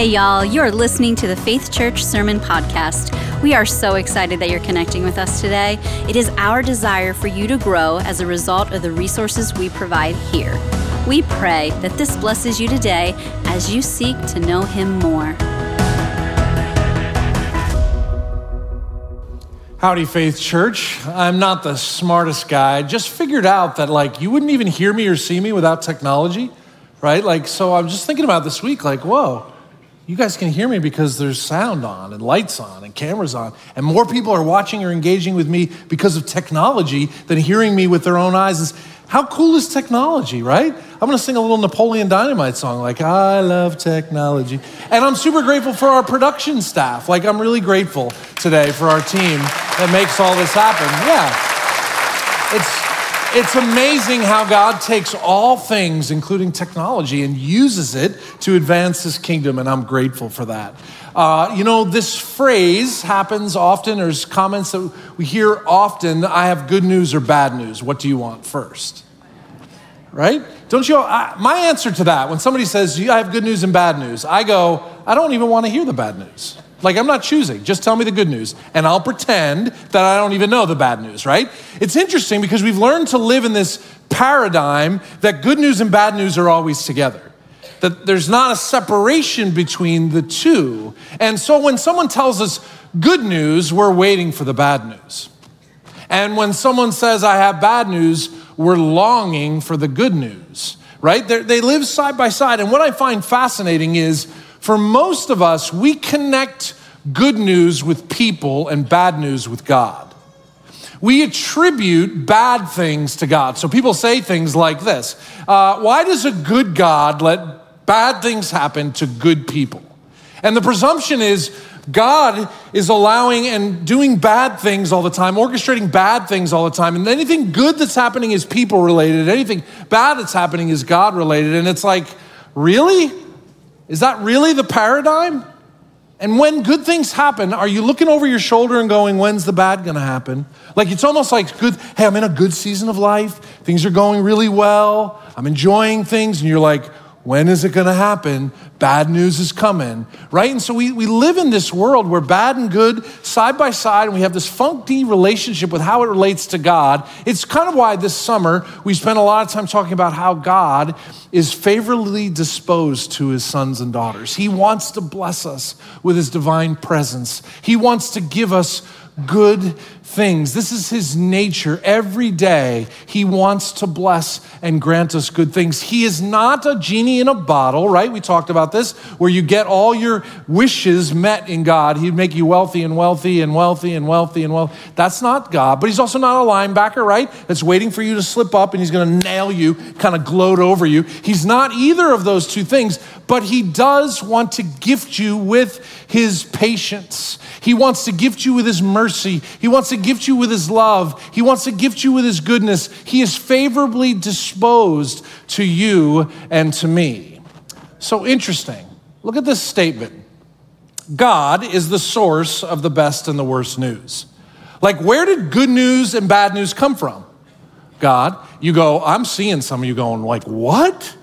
Hey, y'all, you're listening to the Faith Church Sermon Podcast. We are so excited that you're connecting with us today. It is our desire for you to grow as a result of the resources we provide here. We pray that this blesses you today as you seek to know Him more. Howdy, Faith Church. I'm not the smartest guy. Just figured out that, like, you wouldn't even hear me or see me without technology, right? Like, so I'm just thinking about this week, like, whoa, you guys can hear me because there's sound on and lights on and cameras on. And more people are watching or engaging with me because of technology than hearing me with their own eyes. How cool is technology, right? I'm gonna sing a little Napoleon Dynamite song, like, I love technology. And I'm super grateful for our production staff. Like, I'm really grateful today for our team that makes all this happen. Yeah. It's, it's amazing how God takes all things, including technology, and uses it to advance his kingdom, and I'm grateful for that. Uh, you know, this phrase happens often. There's comments that we hear often I have good news or bad news. What do you want first? Right? Don't you? I, my answer to that, when somebody says, I have good news and bad news, I go, I don't even want to hear the bad news. Like, I'm not choosing. Just tell me the good news. And I'll pretend that I don't even know the bad news, right? It's interesting because we've learned to live in this paradigm that good news and bad news are always together. That there's not a separation between the two. And so when someone tells us good news, we're waiting for the bad news. And when someone says, I have bad news, we're longing for the good news, right? They're, they live side by side. And what I find fascinating is, for most of us, we connect good news with people and bad news with God. We attribute bad things to God. So people say things like this uh, Why does a good God let bad things happen to good people? And the presumption is God is allowing and doing bad things all the time, orchestrating bad things all the time. And anything good that's happening is people related, anything bad that's happening is God related. And it's like, really? Is that really the paradigm? And when good things happen, are you looking over your shoulder and going, when's the bad gonna happen? Like it's almost like good, hey, I'm in a good season of life. Things are going really well. I'm enjoying things. And you're like, when is it gonna happen? Bad news is coming, right? And so we, we live in this world where bad and good side by side, and we have this funky relationship with how it relates to God. It's kind of why this summer we spent a lot of time talking about how God is favorably disposed to his sons and daughters. He wants to bless us with his divine presence, he wants to give us good things. This is his nature. Every day, he wants to bless and grant us good things. He is not a genie in a bottle, right? We talked about this, where you get all your wishes met in God. He'd make you wealthy and wealthy and wealthy and wealthy and wealthy. That's not God, but he's also not a linebacker, right? That's waiting for you to slip up and he's going to nail you, kind of gloat over you. He's not either of those two things, but he does want to gift you with his patience. He wants to gift you with his mercy. He wants to gift you with his love. He wants to gift you with his goodness. He is favorably disposed to you and to me. So interesting. Look at this statement God is the source of the best and the worst news. Like, where did good news and bad news come from? God. You go, I'm seeing some of you going, like, what?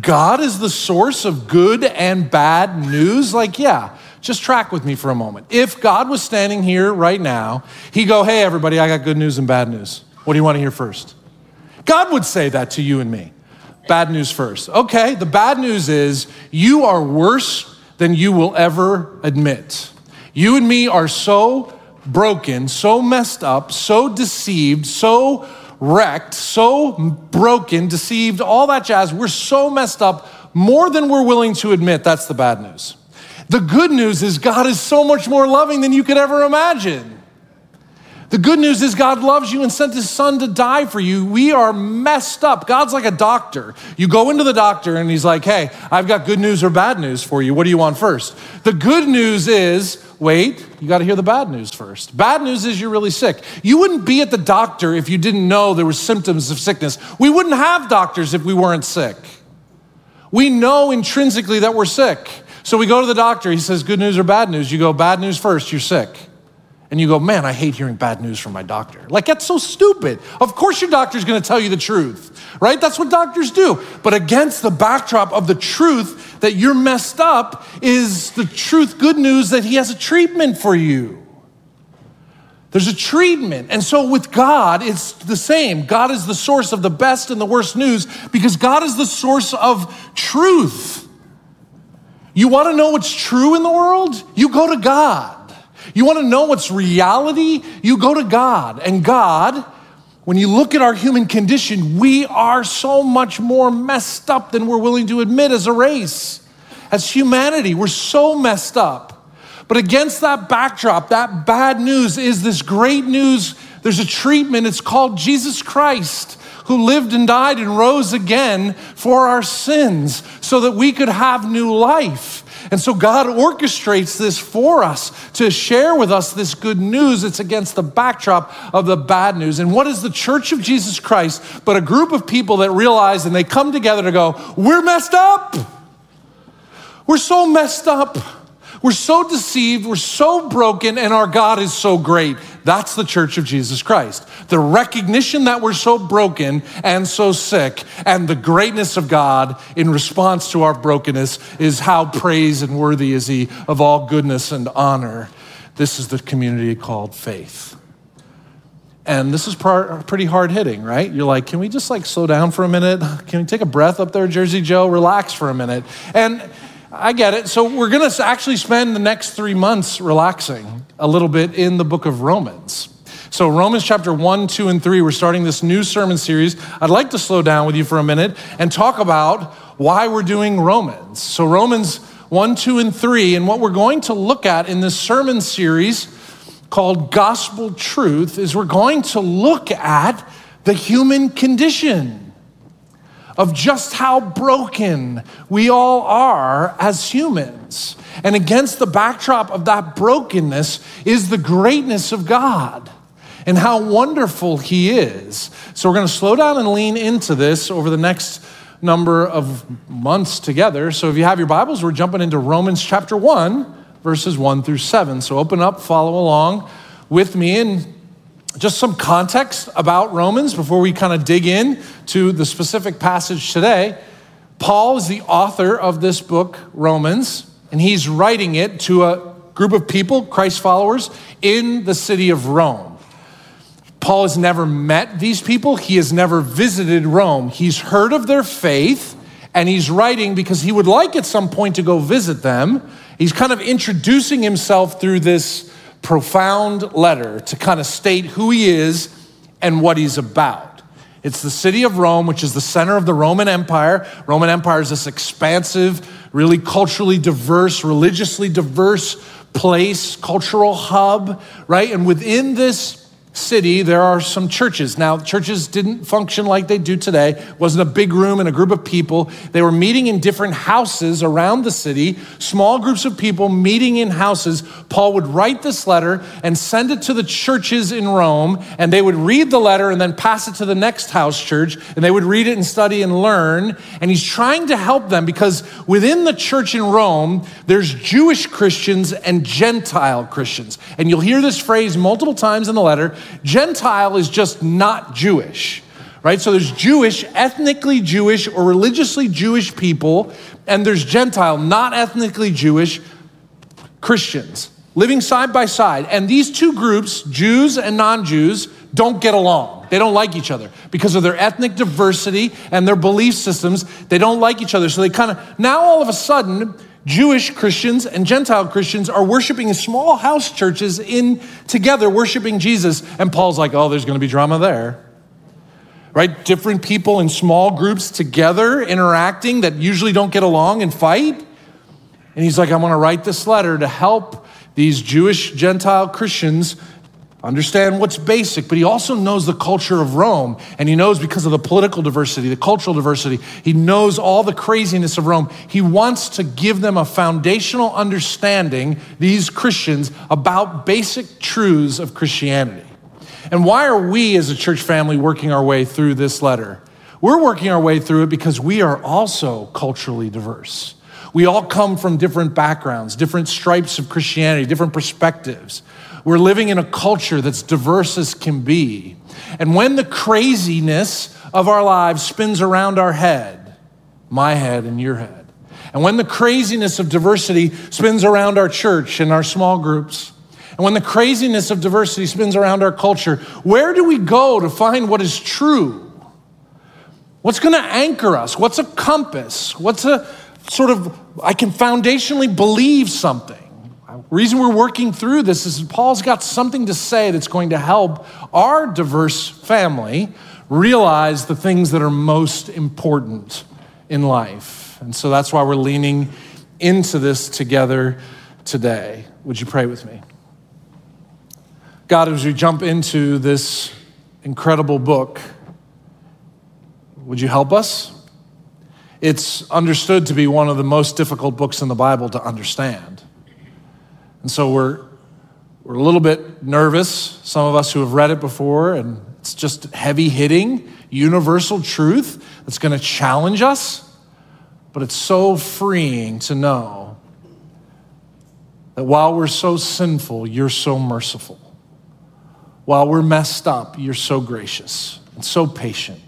God is the source of good and bad news? Like, yeah. Just track with me for a moment. If God was standing here right now, he'd go, Hey, everybody, I got good news and bad news. What do you want to hear first? God would say that to you and me. Bad news first. Okay, the bad news is you are worse than you will ever admit. You and me are so broken, so messed up, so deceived, so wrecked, so broken, deceived, all that jazz. We're so messed up more than we're willing to admit. That's the bad news. The good news is God is so much more loving than you could ever imagine. The good news is God loves you and sent his son to die for you. We are messed up. God's like a doctor. You go into the doctor and he's like, hey, I've got good news or bad news for you. What do you want first? The good news is, wait, you got to hear the bad news first. Bad news is you're really sick. You wouldn't be at the doctor if you didn't know there were symptoms of sickness. We wouldn't have doctors if we weren't sick. We know intrinsically that we're sick. So we go to the doctor. He says, Good news or bad news? You go, Bad news first, you're sick. And you go, man, I hate hearing bad news from my doctor. Like, that's so stupid. Of course, your doctor's gonna tell you the truth, right? That's what doctors do. But against the backdrop of the truth that you're messed up is the truth, good news that He has a treatment for you. There's a treatment. And so with God, it's the same. God is the source of the best and the worst news because God is the source of truth. You want to know what's true in the world? You go to God. You want to know what's reality? You go to God. And God, when you look at our human condition, we are so much more messed up than we're willing to admit as a race. As humanity, we're so messed up. But against that backdrop, that bad news is this great news. There's a treatment, it's called Jesus Christ, who lived and died and rose again for our sins so that we could have new life. And so God orchestrates this for us to share with us this good news. It's against the backdrop of the bad news. And what is the church of Jesus Christ but a group of people that realize and they come together to go, We're messed up. We're so messed up. We're so deceived, we're so broken, and our God is so great. That's the church of Jesus Christ. The recognition that we're so broken and so sick, and the greatness of God in response to our brokenness is how praise and worthy is He of all goodness and honor. This is the community called faith. And this is pretty hard hitting, right? You're like, can we just like slow down for a minute? Can we take a breath up there, Jersey Joe? Relax for a minute. And I get it. So we're going to actually spend the next three months relaxing a little bit in the book of Romans. So, Romans chapter 1, 2, and 3, we're starting this new sermon series. I'd like to slow down with you for a minute and talk about why we're doing Romans. So, Romans 1, 2, and 3, and what we're going to look at in this sermon series called Gospel Truth is we're going to look at the human condition of just how broken we all are as humans. And against the backdrop of that brokenness is the greatness of God and how wonderful He is. So we're going to slow down and lean into this over the next number of months together. So if you have your Bibles, we're jumping into Romans chapter 1, verses 1 through 7. So open up, follow along with me, and just some context about Romans before we kind of dig in to the specific passage today. Paul is the author of this book, Romans, and he's writing it to a group of people, Christ followers, in the city of Rome. Paul has never met these people, he has never visited Rome. He's heard of their faith, and he's writing because he would like at some point to go visit them. He's kind of introducing himself through this profound letter to kind of state who he is and what he's about. It's the city of Rome, which is the center of the Roman Empire. Roman Empire is this expansive, really culturally diverse, religiously diverse place, cultural hub, right? And within this city, there are some churches. Now, churches didn't function like they do today. It wasn't a big room and a group of people. They were meeting in different houses around the city, small groups of people meeting in houses. Paul would write this letter and send it to the churches in Rome, and they would read the letter and then pass it to the next house church, and they would read it and study and learn. And he's trying to help them because within the church in Rome, there's Jewish Christians and Gentile Christians. And you'll hear this phrase multiple times in the letter Gentile is just not Jewish, right? So there's Jewish, ethnically Jewish or religiously Jewish people, and there's Gentile, not ethnically Jewish Christians living side by side. And these two groups, Jews and non Jews, don't get along. They don't like each other because of their ethnic diversity and their belief systems. They don't like each other. So they kind of, now all of a sudden, Jewish Christians and Gentile Christians are worshiping in small house churches in together, worshiping Jesus. And Paul's like, oh, there's going to be drama there. Right? Different people in small groups together interacting that usually don't get along and fight. And he's like, I want to write this letter to help these Jewish Gentile Christians understand what's basic, but he also knows the culture of Rome. And he knows because of the political diversity, the cultural diversity, he knows all the craziness of Rome. He wants to give them a foundational understanding, these Christians, about basic truths of Christianity. And why are we as a church family working our way through this letter? We're working our way through it because we are also culturally diverse. We all come from different backgrounds, different stripes of Christianity, different perspectives. We're living in a culture that's diverse as can be. And when the craziness of our lives spins around our head, my head and your head, and when the craziness of diversity spins around our church and our small groups, and when the craziness of diversity spins around our culture, where do we go to find what is true? What's going to anchor us? What's a compass? What's a sort of, I can foundationally believe something? Reason we're working through this is Paul's got something to say that's going to help our diverse family realize the things that are most important in life. And so that's why we're leaning into this together today. Would you pray with me? God, as we jump into this incredible book, would you help us? It's understood to be one of the most difficult books in the Bible to understand. And so we're, we're a little bit nervous, some of us who have read it before, and it's just heavy hitting, universal truth that's going to challenge us. But it's so freeing to know that while we're so sinful, you're so merciful. While we're messed up, you're so gracious and so patient.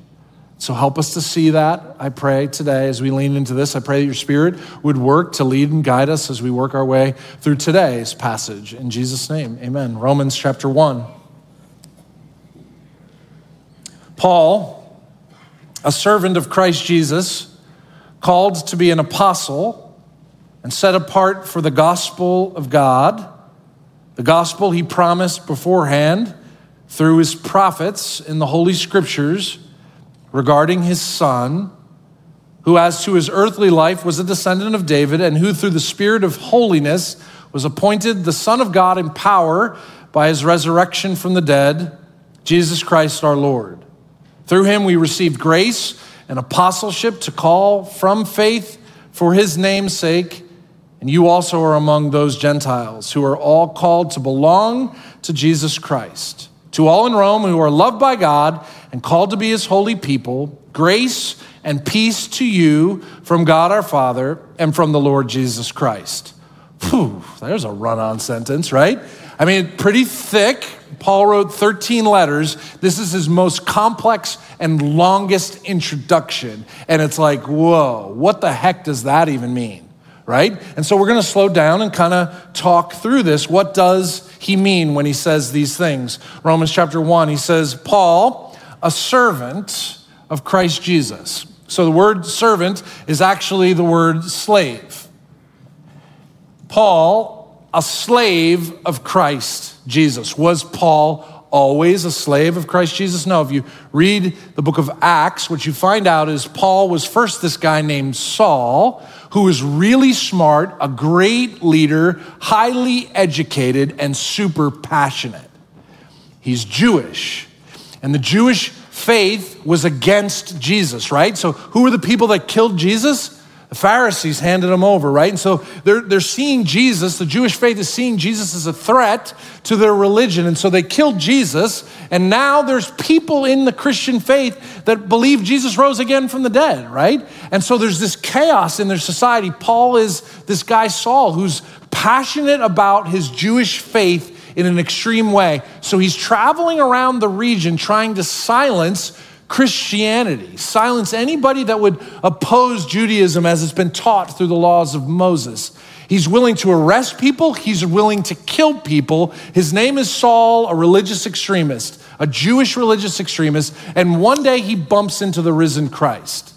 So help us to see that, I pray today as we lean into this. I pray that your spirit would work to lead and guide us as we work our way through today's passage. In Jesus' name, amen. Romans chapter 1. Paul, a servant of Christ Jesus, called to be an apostle and set apart for the gospel of God, the gospel he promised beforehand through his prophets in the Holy Scriptures regarding his son, who, as to his earthly life, was a descendant of David, and who, through the Spirit of holiness, was appointed the Son of God in power by his resurrection from the dead, Jesus Christ our Lord. Through him we received grace and apostleship to call from faith for his name's sake. And you also are among those Gentiles who are all called to belong to Jesus Christ. To all in Rome who are loved by God and called to be his holy people, grace and peace to you from God our Father and from the Lord Jesus Christ. Whew, there's a run on sentence, right? I mean, pretty thick. Paul wrote 13 letters. This is his most complex and longest introduction. And it's like, whoa, what the heck does that even mean? Right? And so we're going to slow down and kind of talk through this. What does he mean when he says these things? Romans chapter 1, he says, Paul, a servant of Christ Jesus. So the word servant is actually the word slave. Paul, a slave of Christ Jesus. Was Paul always a slave of Christ Jesus? No, if you read the book of Acts, what you find out is Paul was first this guy named Saul, who was really smart, a great leader, highly educated, and super passionate. He's Jewish. And the Jewish faith was against Jesus, right? So who were the people that killed Jesus? The Pharisees handed him over, right? And so they're, they're seeing Jesus, the Jewish faith is seeing Jesus as a threat to their religion. And so they killed Jesus. And now there's people in the Christian faith that believe Jesus rose again from the dead, right? And so there's this chaos in their society. Paul is this guy, Saul, who's passionate about his Jewish faith in an extreme way. So he's traveling around the region trying to silence Christianity, silence anybody that would oppose Judaism as it's been taught through the laws of Moses. He's willing to arrest people, he's willing to kill people. His name is Saul, a religious extremist, a Jewish religious extremist, and one day he bumps into the risen Christ.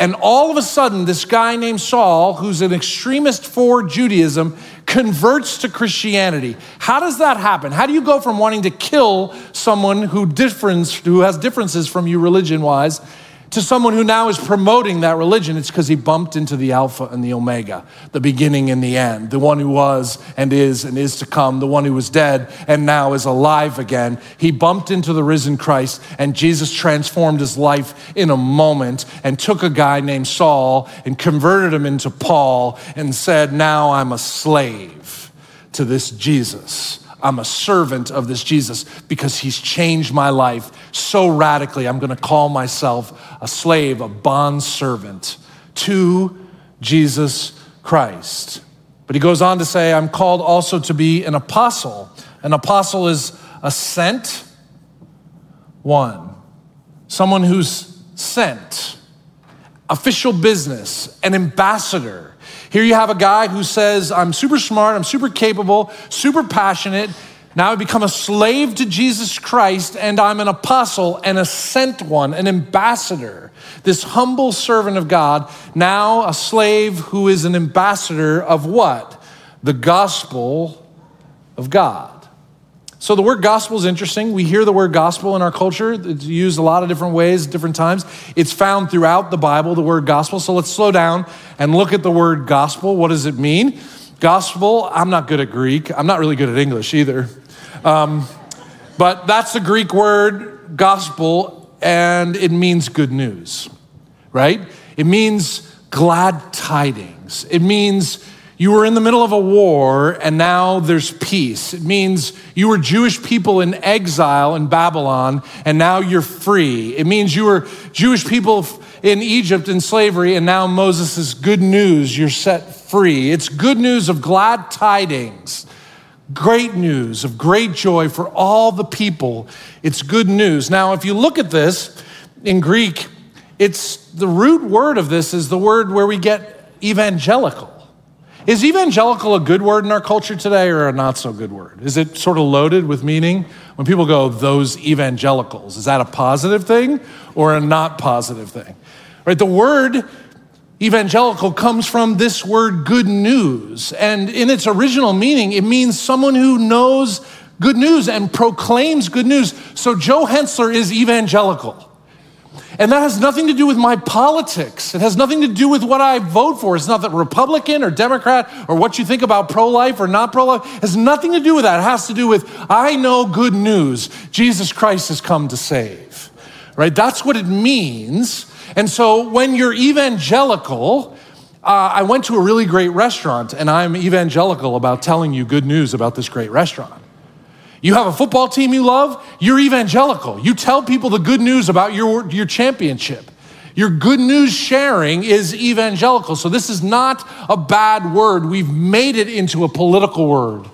And all of a sudden, this guy named Saul, who's an extremist for Judaism, converts to Christianity. How does that happen? How do you go from wanting to kill someone who difference, who has differences from you religion wise to someone who now is promoting that religion, it's because he bumped into the Alpha and the Omega, the beginning and the end, the one who was and is and is to come, the one who was dead and now is alive again. He bumped into the risen Christ, and Jesus transformed his life in a moment and took a guy named Saul and converted him into Paul and said, Now I'm a slave to this Jesus. I'm a servant of this Jesus because he's changed my life so radically. I'm going to call myself a slave, a bond servant to Jesus Christ. But he goes on to say, I'm called also to be an apostle. An apostle is a sent one, someone who's sent, official business, an ambassador. Here you have a guy who says, I'm super smart, I'm super capable, super passionate. Now I become a slave to Jesus Christ, and I'm an apostle and a sent one, an ambassador. This humble servant of God, now a slave who is an ambassador of what? The gospel of God. So the word gospel is interesting. We hear the word gospel in our culture. It's used a lot of different ways, different times. It's found throughout the Bible, the word gospel. So let's slow down and look at the word gospel. What does it mean? Gospel, I'm not good at Greek. I'm not really good at English either. Um, but that's the Greek word gospel, and it means good news, right? It means glad tidings. It means you were in the middle of a war and now there's peace. It means you were Jewish people in exile in Babylon and now you're free. It means you were Jewish people in Egypt in slavery and now Moses good news, you're set free. It's good news of glad tidings. Great news of great joy for all the people. It's good news. Now, if you look at this in Greek, it's the root word of this is the word where we get evangelical. Is evangelical a good word in our culture today or a not so good word? Is it sort of loaded with meaning? When people go, those evangelicals, is that a positive thing or a not positive thing? Right? The word evangelical comes from this word good news. And in its original meaning, it means someone who knows good news and proclaims good news. So Joe Henseler is evangelical. And that has nothing to do with my politics. It has nothing to do with what I vote for. It's not that Republican or Democrat or what you think about pro life or not pro life. Has nothing to do with that. It has to do with I know good news. Jesus Christ has come to save. Right? That's what it means. And so when you're evangelical, uh, I went to a really great restaurant and I'm evangelical about telling you good news about this great restaurant. You have a football team you love, you're evangelical. You tell people the good news about your, your championship. Your good news sharing is evangelical. So, this is not a bad word. We've made it into a political word,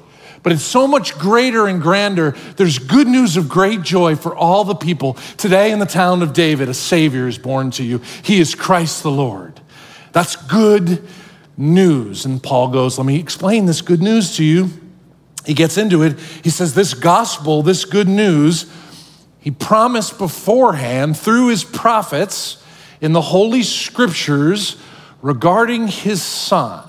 but it's so much greater and grander. There's good news of great joy for all the people. Today, in the town of David, a Savior is born to you. He is Christ the Lord. That's good news. And Paul goes, Let me explain this good news to you he gets into it. He says, This gospel, this good news, he promised beforehand through his prophets in the Holy Scriptures regarding his son.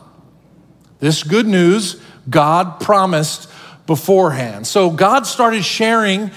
This good news, God promised beforehand. So God started sharing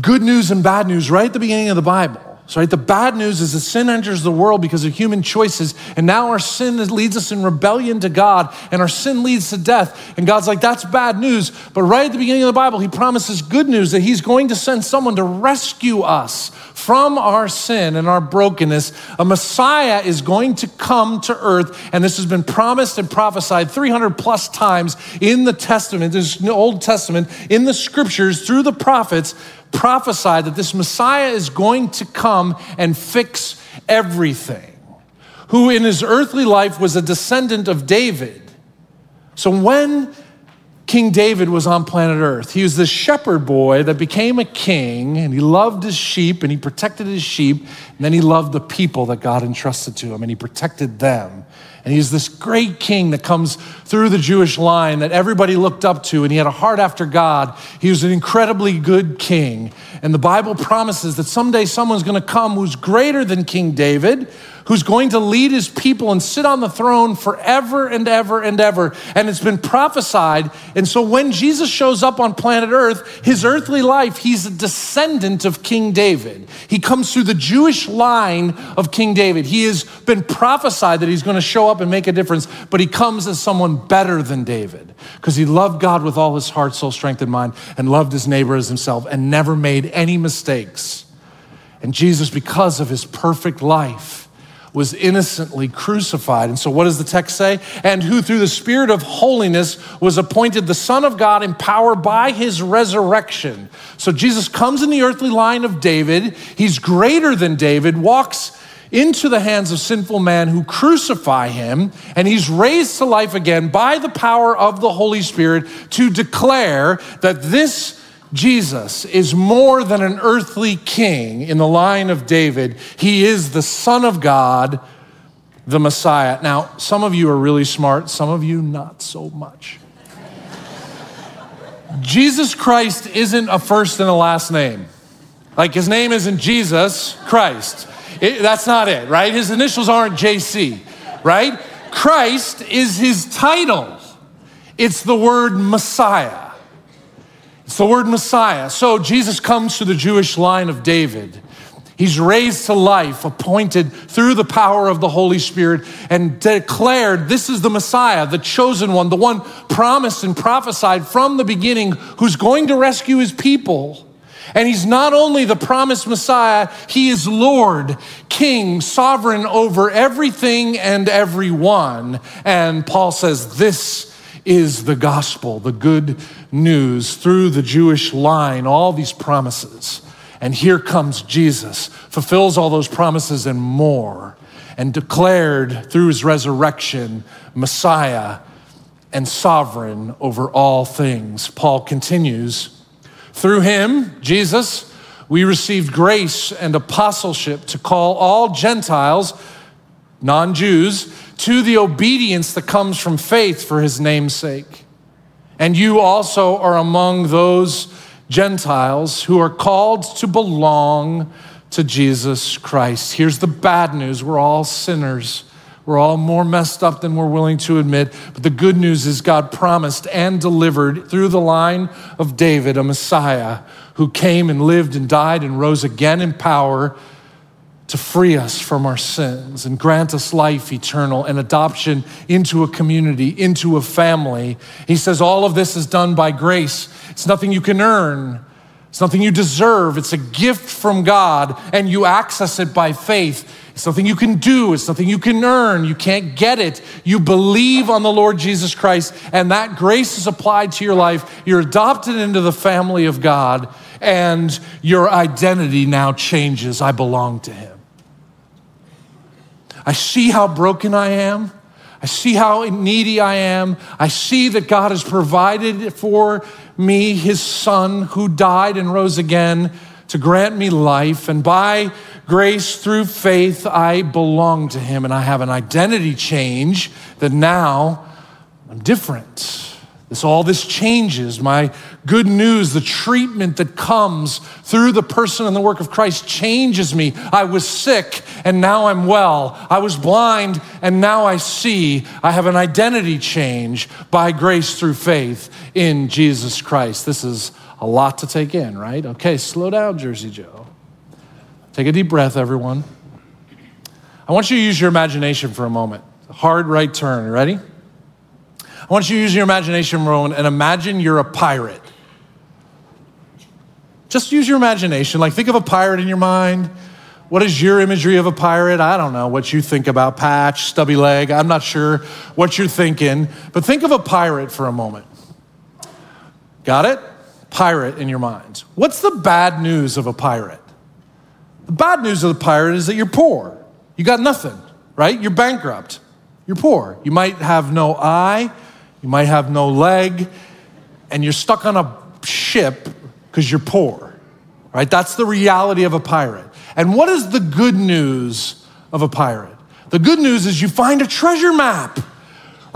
good news and bad news right at the beginning of the Bible. So, right, the bad news is that sin enters the world because of human choices, and now our sin leads us in rebellion to God, and our sin leads to death. And God's like, that's bad news. But right at the beginning of the Bible, He promises good news that He's going to send someone to rescue us from our sin and our brokenness. A Messiah is going to come to earth, and this has been promised and prophesied 300 plus times in the Testament, this Old Testament, in the scriptures through the prophets prophesied that this Messiah is going to come and fix everything, who in his earthly life was a descendant of David. So when King David was on planet Earth. He was this shepherd boy that became a king, and he loved his sheep and he protected his sheep. And then he loved the people that God entrusted to him and he protected them. And he's this great king that comes through the Jewish line that everybody looked up to, and he had a heart after God. He was an incredibly good king. And the Bible promises that someday someone's going to come who's greater than King David, who's going to lead his people and sit on the throne forever and ever and ever. And it's been prophesied. And so when Jesus shows up on planet Earth, his earthly life, he's a descendant of King David. He comes through the Jewish line of King David. He has been prophesied that he's going to show up and make a difference, but he comes as someone better than David because he loved God with all his heart, soul, strength, and mind, and loved his neighbor as himself and never made any mistakes. And Jesus, because of his perfect life, was innocently crucified. And so, what does the text say? And who, through the Spirit of holiness, was appointed the Son of God in power by his resurrection. So, Jesus comes in the earthly line of David. He's greater than David, walks into the hands of sinful men who crucify him, and he's raised to life again by the power of the Holy Spirit to declare that this Jesus is more than an earthly king in the line of David. He is the Son of God, the Messiah. Now, some of you are really smart, some of you not so much. Jesus Christ isn't a first and a last name. Like his name isn't Jesus Christ. It, that's not it, right? His initials aren't JC, right? Christ is his title. It's the word Messiah. It's the word Messiah. So Jesus comes to the Jewish line of David. He's raised to life, appointed through the power of the Holy Spirit, and declared this is the Messiah, the chosen one, the one promised and prophesied from the beginning, who's going to rescue his people. And he's not only the promised Messiah, he is Lord, King, sovereign over everything and everyone. And Paul says, This is the gospel, the good news through the Jewish line, all these promises. And here comes Jesus, fulfills all those promises and more, and declared through his resurrection, Messiah and sovereign over all things. Paul continues through him, Jesus, we received grace and apostleship to call all Gentiles, non Jews, to the obedience that comes from faith for his name's sake. And you also are among those Gentiles who are called to belong to Jesus Christ. Here's the bad news we're all sinners. We're all more messed up than we're willing to admit. But the good news is God promised and delivered through the line of David a Messiah who came and lived and died and rose again in power to free us from our sins and grant us life eternal and adoption into a community, into a family. He says all of this is done by grace. It's nothing you can earn. It's nothing you deserve. It's a gift from God, and you access it by faith. It's nothing you can do, it's nothing you can earn. You can't get it. You believe on the Lord Jesus Christ, and that grace is applied to your life. You're adopted into the family of God, and your identity now changes. I belong to Him. I see how broken I am. I see how needy I am. I see that God has provided for me his son who died and rose again to grant me life. And by grace through faith, I belong to him and I have an identity change that now I'm different. This, all this changes. My good news, the treatment that comes through the person and the work of Christ changes me. I was sick and now I'm well. I was blind and now I see. I have an identity change by grace through faith in Jesus Christ. This is a lot to take in, right? Okay, slow down, Jersey Joe. Take a deep breath, everyone. I want you to use your imagination for a moment. Hard right turn. Ready? I want you to use your imagination, Rowan, and imagine you're a pirate. Just use your imagination. Like, think of a pirate in your mind. What is your imagery of a pirate? I don't know what you think about patch, stubby leg. I'm not sure what you're thinking, but think of a pirate for a moment. Got it? Pirate in your mind. What's the bad news of a pirate? The bad news of the pirate is that you're poor. You got nothing, right? You're bankrupt. You're poor. You might have no eye, you might have no leg, and you're stuck on a ship because you're poor, right? That's the reality of a pirate. And what is the good news of a pirate? The good news is you find a treasure map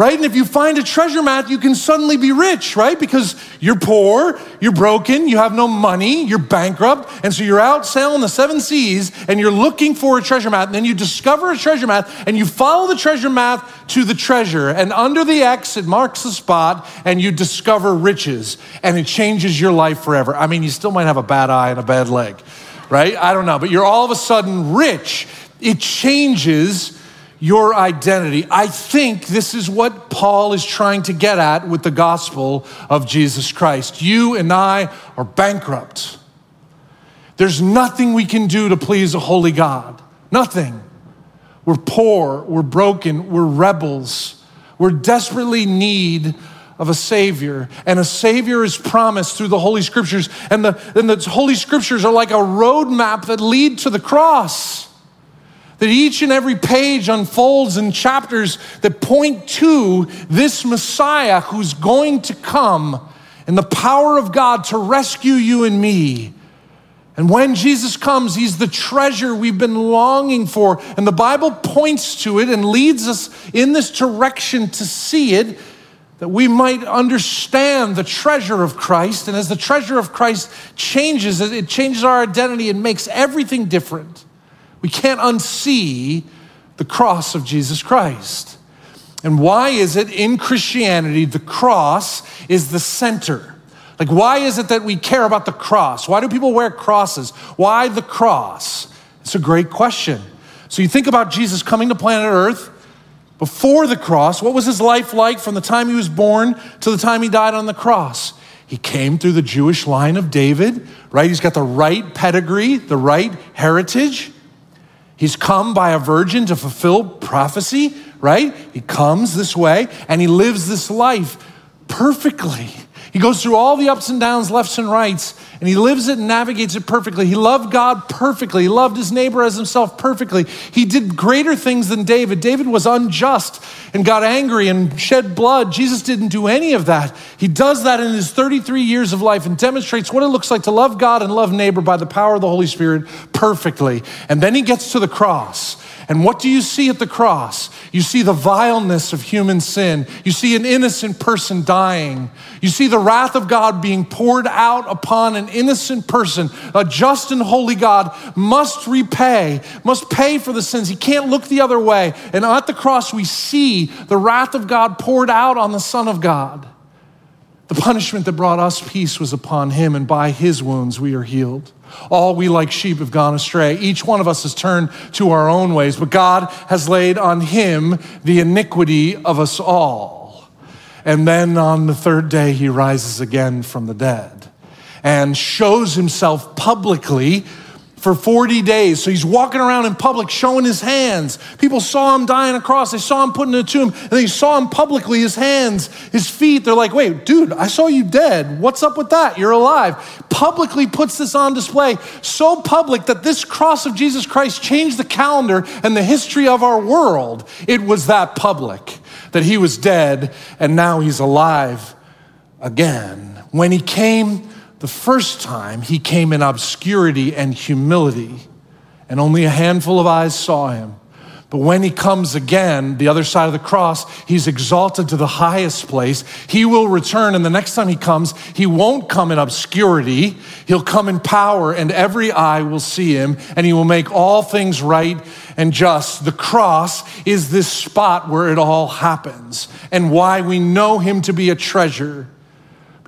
right? And if you find a treasure map, you can suddenly be rich, right? Because you're poor, you're broken, you have no money, you're bankrupt, and so you're out sailing the seven seas and you're looking for a treasure map. And then you discover a treasure map and you follow the treasure map to the treasure. And under the X, it marks the spot and you discover riches and it changes your life forever. I mean, you still might have a bad eye and a bad leg, right? I don't know, but you're all of a sudden rich. It changes your identity. I think this is what Paul is trying to get at with the gospel of Jesus Christ. You and I are bankrupt. There's nothing we can do to please a holy God. Nothing. We're poor, we're broken, we're rebels. We're desperately need of a Savior. And a Savior is promised through the Holy Scriptures. And the, and the Holy Scriptures are like a roadmap that lead to the cross. That each and every page unfolds in chapters that point to this Messiah who's going to come in the power of God to rescue you and me. And when Jesus comes, he's the treasure we've been longing for. And the Bible points to it and leads us in this direction to see it, that we might understand the treasure of Christ. And as the treasure of Christ changes, it changes our identity and makes everything different. We can't unsee the cross of Jesus Christ. And why is it in Christianity the cross is the center? Like, why is it that we care about the cross? Why do people wear crosses? Why the cross? It's a great question. So, you think about Jesus coming to planet Earth before the cross. What was his life like from the time he was born to the time he died on the cross? He came through the Jewish line of David, right? He's got the right pedigree, the right heritage. He's come by a virgin to fulfill prophecy, right? He comes this way and he lives this life perfectly. He goes through all the ups and downs, lefts and rights, and he lives it and navigates it perfectly. He loved God perfectly. He loved his neighbor as himself perfectly. He did greater things than David. David was unjust and got angry and shed blood. Jesus didn't do any of that. He does that in his 33 years of life and demonstrates what it looks like to love God and love neighbor by the power of the Holy Spirit perfectly. And then he gets to the cross. And what do you see at the cross? You see the vileness of human sin. You see an innocent person dying. You see the wrath of God being poured out upon an innocent person. A just and holy God must repay, must pay for the sins. He can't look the other way. And at the cross, we see the wrath of God poured out on the Son of God. The punishment that brought us peace was upon him, and by his wounds we are healed. All we like sheep have gone astray. Each one of us has turned to our own ways, but God has laid on him the iniquity of us all. And then on the third day, he rises again from the dead and shows himself publicly for 40 days. So he's walking around in public showing his hands. People saw him dying on a cross. They saw him put in a tomb. And they saw him publicly, his hands, his feet. They're like, wait, dude, I saw you dead. What's up with that? You're alive. Publicly puts this on display. So public that this cross of Jesus Christ changed the calendar and the history of our world. It was that public that he was dead and now he's alive again. When he came, the first time, he came in obscurity and humility, and only a handful of eyes saw him. But when he comes again, the other side of the cross, he's exalted to the highest place. He will return, and the next time he comes, he won't come in obscurity. He'll come in power, and every eye will see him, and he will make all things right and just. The cross is this spot where it all happens, and why we know him to be a treasure.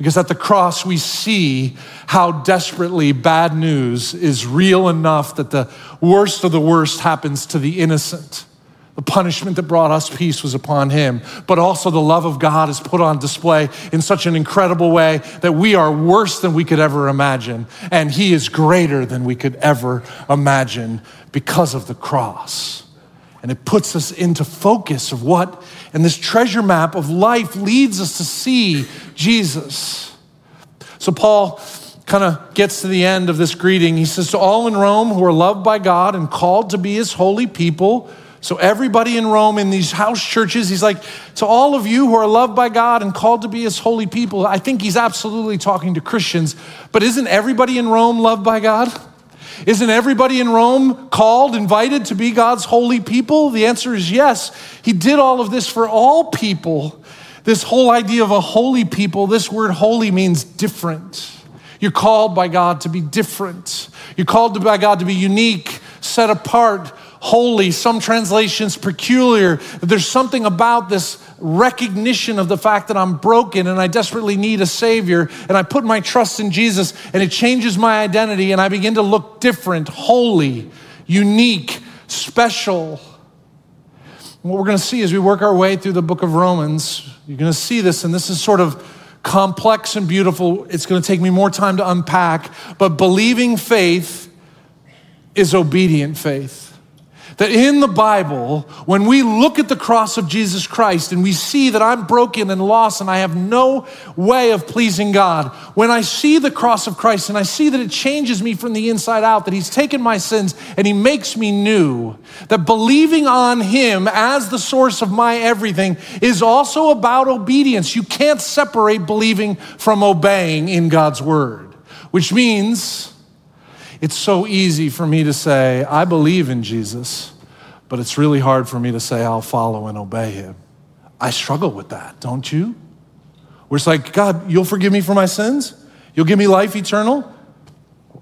Because at the cross, we see how desperately bad news is real enough that the worst of the worst happens to the innocent. The punishment that brought us peace was upon him, but also the love of God is put on display in such an incredible way that we are worse than we could ever imagine, and he is greater than we could ever imagine because of the cross. And it puts us into focus of what, and this treasure map of life leads us to see Jesus. So Paul kind of gets to the end of this greeting. He says, To all in Rome who are loved by God and called to be his holy people, so, everybody in Rome in these house churches, he's like, to all of you who are loved by God and called to be his holy people, I think he's absolutely talking to Christians. But isn't everybody in Rome loved by God? Isn't everybody in Rome called, invited to be God's holy people? The answer is yes. He did all of this for all people. This whole idea of a holy people, this word holy means different. You're called by God to be different. You're called by God to be unique, set apart, holy. Some translations, peculiar. There's something about this recognition of the fact that I'm broken and I desperately need a Savior, and I put my trust in Jesus, and it changes my identity, and I begin to look different, holy, unique, special. what we're going to see as we work our way through the book of Romans, you're going to see this, and this is sort of complex and beautiful. It's going to take me more time to unpack, but believing faith is obedient faith. That in the Bible, when we look at the cross of Jesus Christ and we see that I'm broken and lost and I have no way of pleasing God, when I see the cross of Christ and I see that it changes me from the inside out, that He's taken my sins and He makes me new, that believing on Him as the source of my everything is also about obedience. You can't separate believing from obeying in God's Word, which means it's so easy for me to say, I believe in Jesus, but it's really hard for me to say, I'll follow and obey him. I struggle with that, don't you? Where it's like, God, you'll forgive me for my sins? You'll give me life eternal?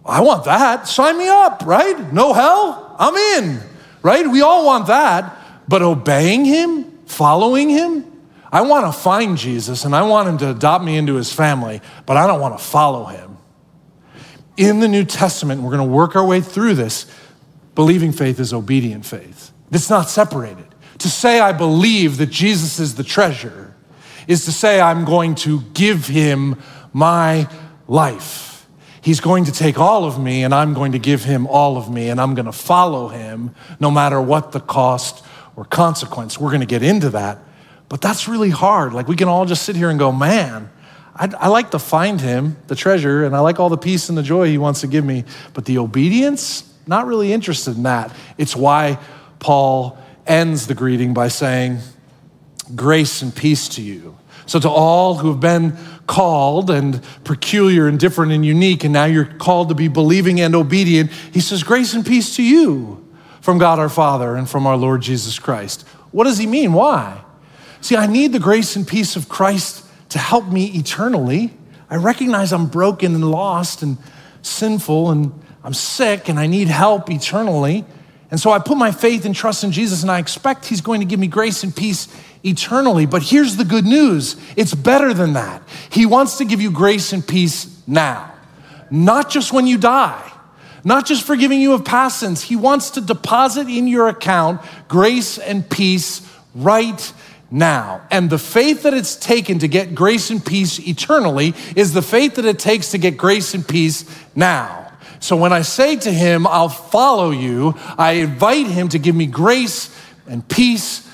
I want that. Sign me up, right? No hell? I'm in, right? We all want that. But obeying him, following him, I want to find Jesus and I want him to adopt me into his family, but I don't want to follow him in the New Testament, we're going to work our way through this. Believing faith is obedient faith. It's not separated. To say I believe that Jesus is the treasure is to say I'm going to give him my life. He's going to take all of me and I'm going to give him all of me and I'm going to follow him no matter what the cost or consequence. We're going to get into that. But that's really hard. Like we can all just sit here and go, man, I, I like to find him, the treasure, and I like all the peace and the joy he wants to give me. But the obedience, not really interested in that. It's why Paul ends the greeting by saying, Grace and peace to you. So, to all who have been called and peculiar and different and unique, and now you're called to be believing and obedient, he says, Grace and peace to you from God our Father and from our Lord Jesus Christ. What does he mean? Why? See, I need the grace and peace of Christ to help me eternally. I recognize I'm broken and lost and sinful and I'm sick and I need help eternally. And so I put my faith and trust in Jesus and I expect He's going to give me grace and peace eternally. But here's the good news it's better than that. He wants to give you grace and peace now, not just when you die. Not just forgiving you of past sins, he wants to deposit in your account grace and peace right now. And the faith that it's taken to get grace and peace eternally is the faith that it takes to get grace and peace now. So when I say to him, I'll follow you, I invite him to give me grace and peace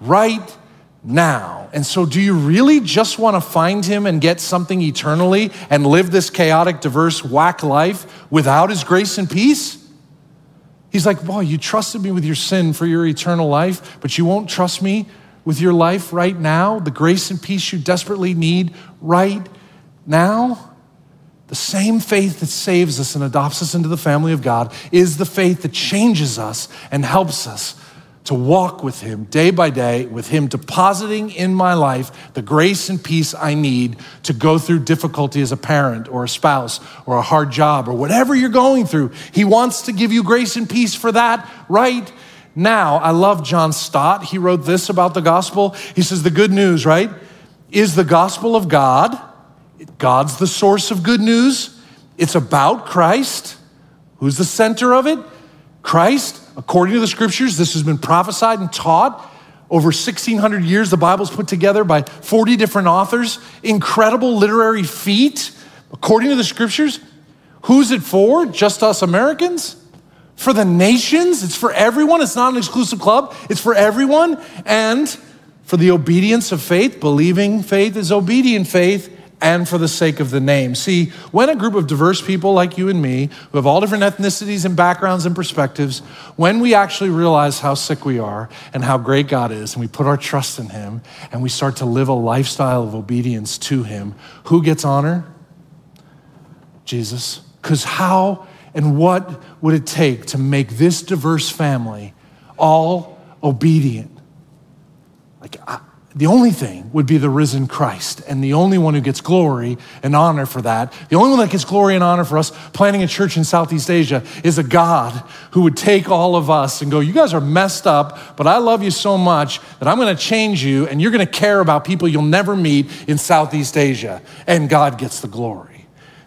right now. And so, do you really just want to find him and get something eternally and live this chaotic, diverse, whack life without his grace and peace? He's like, Boy, you trusted me with your sin for your eternal life, but you won't trust me with your life right now, the grace and peace you desperately need right now? The same faith that saves us and adopts us into the family of God is the faith that changes us and helps us to walk with Him day by day, with Him depositing in my life the grace and peace I need to go through difficulty as a parent or a spouse or a hard job or whatever you're going through. He wants to give you grace and peace for that right now. I love John Stott. He wrote this about the gospel. He says, The good news, right, is the gospel of God. God's the source of good news. It's about Christ. Who's the center of it? Christ. According to the scriptures, this has been prophesied and taught over 1600 years. The Bible's put together by 40 different authors. Incredible literary feat. According to the scriptures, who's it for? Just us Americans? For the nations. It's for everyone. It's not an exclusive club, it's for everyone. And for the obedience of faith, believing faith is obedient faith, and for the sake of the name. See, when a group of diverse people like you and me, who have all different ethnicities and backgrounds and perspectives, when we actually realize how sick we are and how great God is, and we put our trust in Him, and we start to live a lifestyle of obedience to Him, who gets honor? Jesus. Because how and what would it take to make this diverse family all obedient? Like, I, the only thing would be the risen Christ, and the only one who gets glory and honor for that, the only one that gets glory and honor for us planting a church in Southeast Asia is a God who would take all of us and go, You guys are messed up, but I love you so much that I'm gonna change you, and you're gonna care about people you'll never meet in Southeast Asia, and God gets the glory.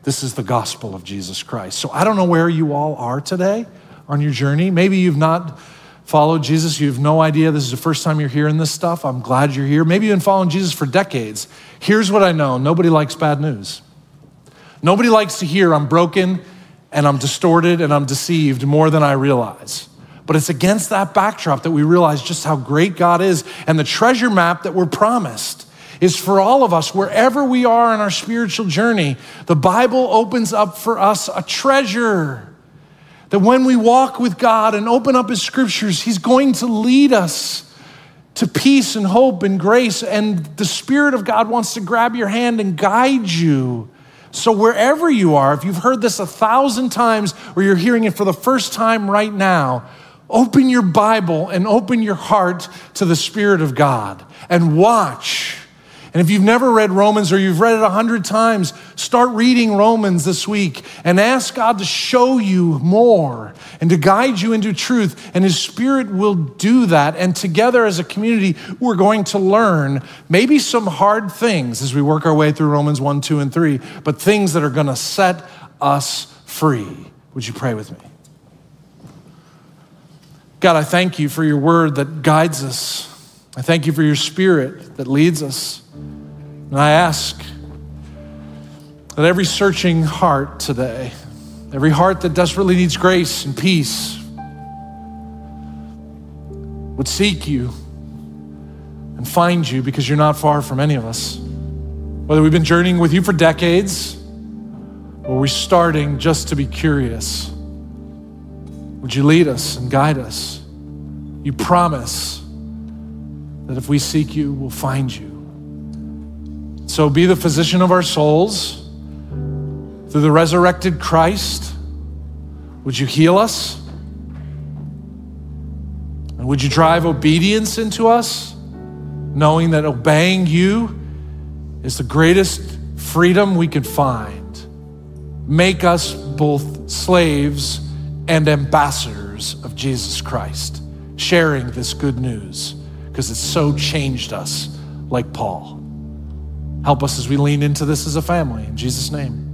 This is the gospel of Jesus Christ. So I don't know where you all are today on your journey. Maybe you've not followed Jesus. You have no idea this is the first time you're hearing this stuff. I'm glad you're here. Maybe you've been following Jesus for decades. Here's what I know nobody likes bad news. Nobody likes to hear I'm broken and I'm distorted and I'm deceived more than I realize. But it's against that backdrop that we realize just how great God is and the treasure map that we're promised is for all of us, wherever we are in our spiritual journey, the Bible opens up for us a treasure. That when we walk with God and open up His scriptures, He's going to lead us to peace and hope and grace. And the Spirit of God wants to grab your hand and guide you. So, wherever you are, if you've heard this a thousand times or you're hearing it for the first time right now, open your Bible and open your heart to the Spirit of God and watch and if you've never read Romans or you've read it a hundred times, start reading Romans this week and ask God to show you more and to guide you into truth. And His Spirit will do that. And together as a community, we're going to learn maybe some hard things as we work our way through Romans 1, 2, and 3, but things that are going to set us free. Would you pray with me? God, I thank you for your word that guides us. I thank you for your spirit that leads us. And I ask that every searching heart today, every heart that desperately needs grace and peace, would seek you and find you because you're not far from any of us. Whether we've been journeying with you for decades or we're starting just to be curious, would you lead us and guide us? You promise that if we seek you, we'll find you. So be the physician of our souls through the resurrected Christ. Would you heal us? And would you drive obedience into us, knowing that obeying you is the greatest freedom we can find? Make us both slaves and ambassadors of Jesus Christ, sharing this good news because it's so changed us, like Paul. Help us as we lean into this as a family. In Jesus' name.